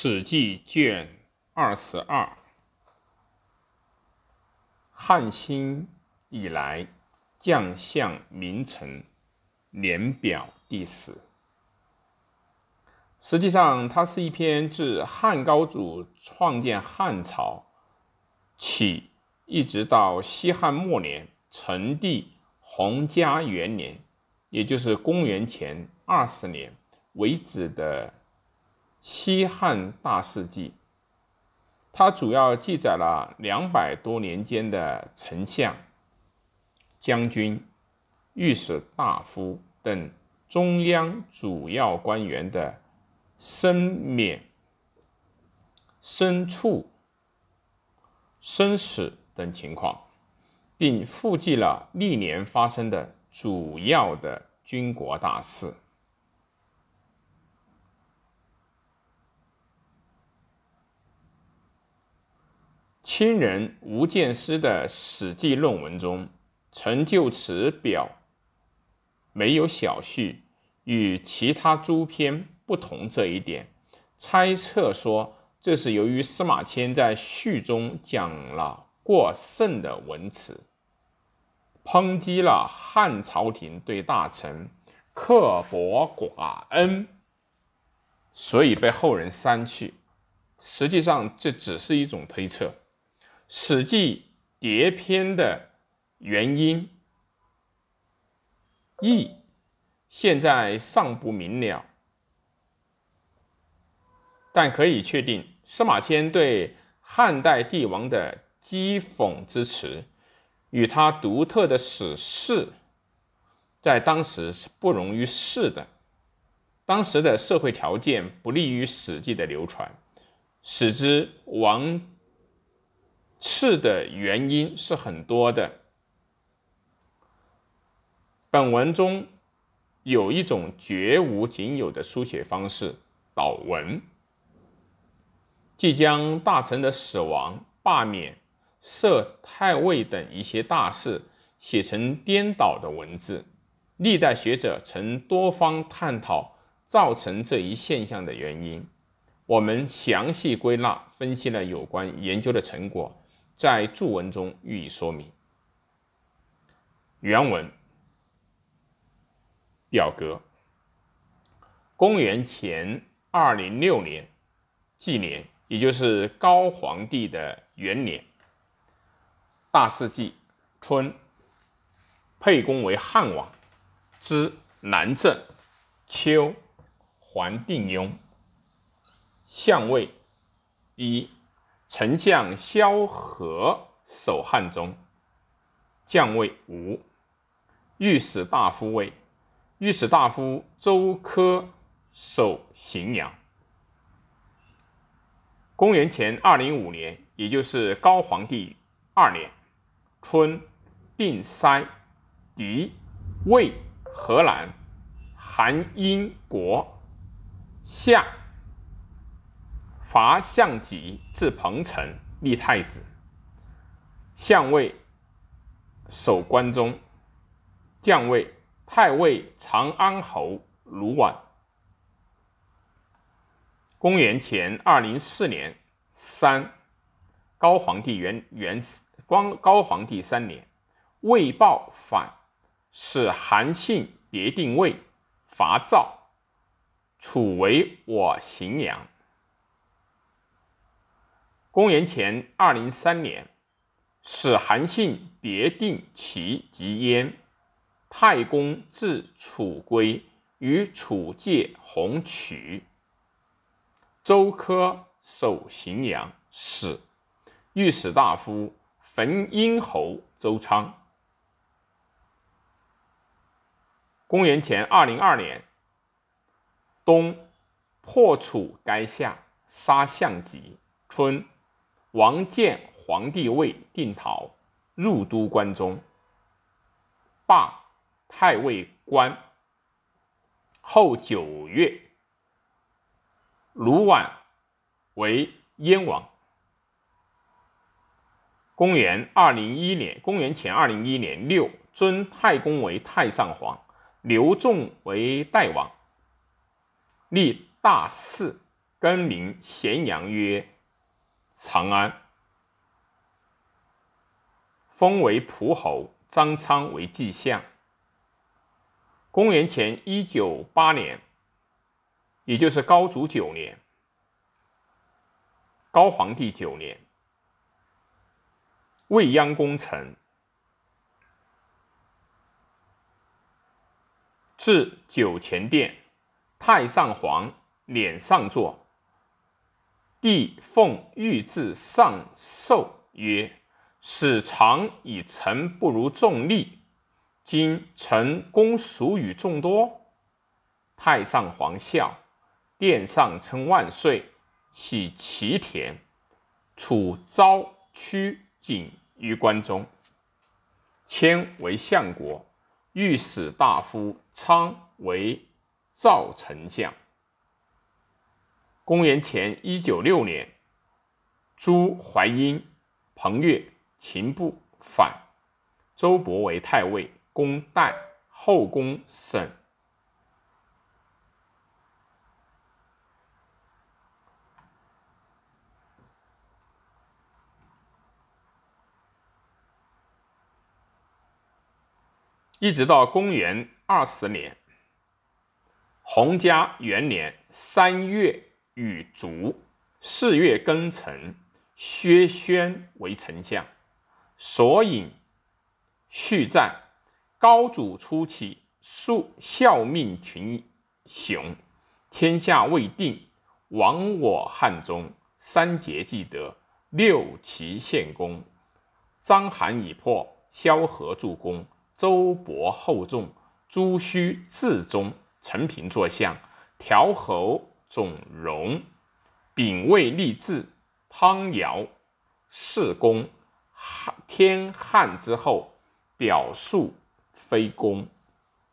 史记卷二十二，汉兴以来将相名臣年表第十。实际上，它是一篇自汉高祖创建汉朝起，一直到西汉末年成帝洪嘉元年，也就是公元前二十年为止的。西汉大事记，它主要记载了两百多年间的丞相、将军、御史大夫等中央主要官员的生免、生处、生死等情况，并附记了历年发生的主要的军国大事。亲人吴建思的《史记》论文中，曾就此表没有小序，与其他诸篇不同这一点，猜测说这是由于司马迁在序中讲了过剩的文辞，抨击了汉朝廷对大臣刻薄寡恩，所以被后人删去。实际上，这只是一种推测。《史记》叠篇的原因意现在尚不明了，但可以确定，司马迁对汉代帝王的讥讽之词，与他独特的史事，在当时是不容于世的。当时的社会条件不利于《史记》的流传，使之亡。次的原因是很多的。本文中有一种绝无仅有的书写方式——导文，即将大臣的死亡、罢免、设太尉等一些大事写成颠倒的文字。历代学者曾多方探讨造成这一现象的原因。我们详细归纳分析了有关研究的成果。在注文中予以说明。原文表格：公元前二零六年纪年，也就是高皇帝的元年，大世纪春，沛公为汉王，之南郑，秋，还定雍，相位一。丞相萧何守汉中，将位吴。御史大夫位，御史大夫周科守荥阳。公元前二零五年，也就是高皇帝二年春，定塞、狄、魏、荷兰、韩、英国、夏。伐项脊至彭城，立太子。相位守关中，将位太尉长安侯卢绾。公元前二零四年三，高皇帝元元光高皇帝三年，魏豹反，使韩信别定魏，伐赵，楚为我荥阳。公元前二零三年，使韩信别定齐及燕，太公自楚归，与楚界鸿渠。周科守荥阳，使御史大夫汾阴侯周昌。公元前二零二年冬，破楚垓下，杀项籍。春。王建皇帝位，定陶，入都关中，罢太尉官。后九月，卢绾为燕王。公元二零一年，公元前二零一年六，尊太公为太上皇，刘仲为代王，立大祀，更名咸阳曰长安，封为蒲侯，张昌为季相。公元前一九八年，也就是高祖九年，高皇帝九年，未央功臣，至九前殿，太上皇辇上坐，帝奉御制上寿曰：“使常以臣不如众力。”今臣公属与众多，太上皇笑，殿上称万岁，喜其田，处昭屈景于关中，迁为相国，御史大夫昌为赵丞相。公元前一九六年，朱怀英、彭越、秦布反，周勃为太尉。公代后宫省，一直到公元二十年，洪嘉元年三月与卒，四月庚辰，薛宣为丞相，所引续战。高祖初起，数效命群雄，天下未定，亡我汉中。三杰既得，六齐献功。章邯已破，萧何助攻，周勃厚重，朱须自中，陈平坐相，调侯总荣，丙未立志，汤尧弑公。汉天汉之后，表述。非公。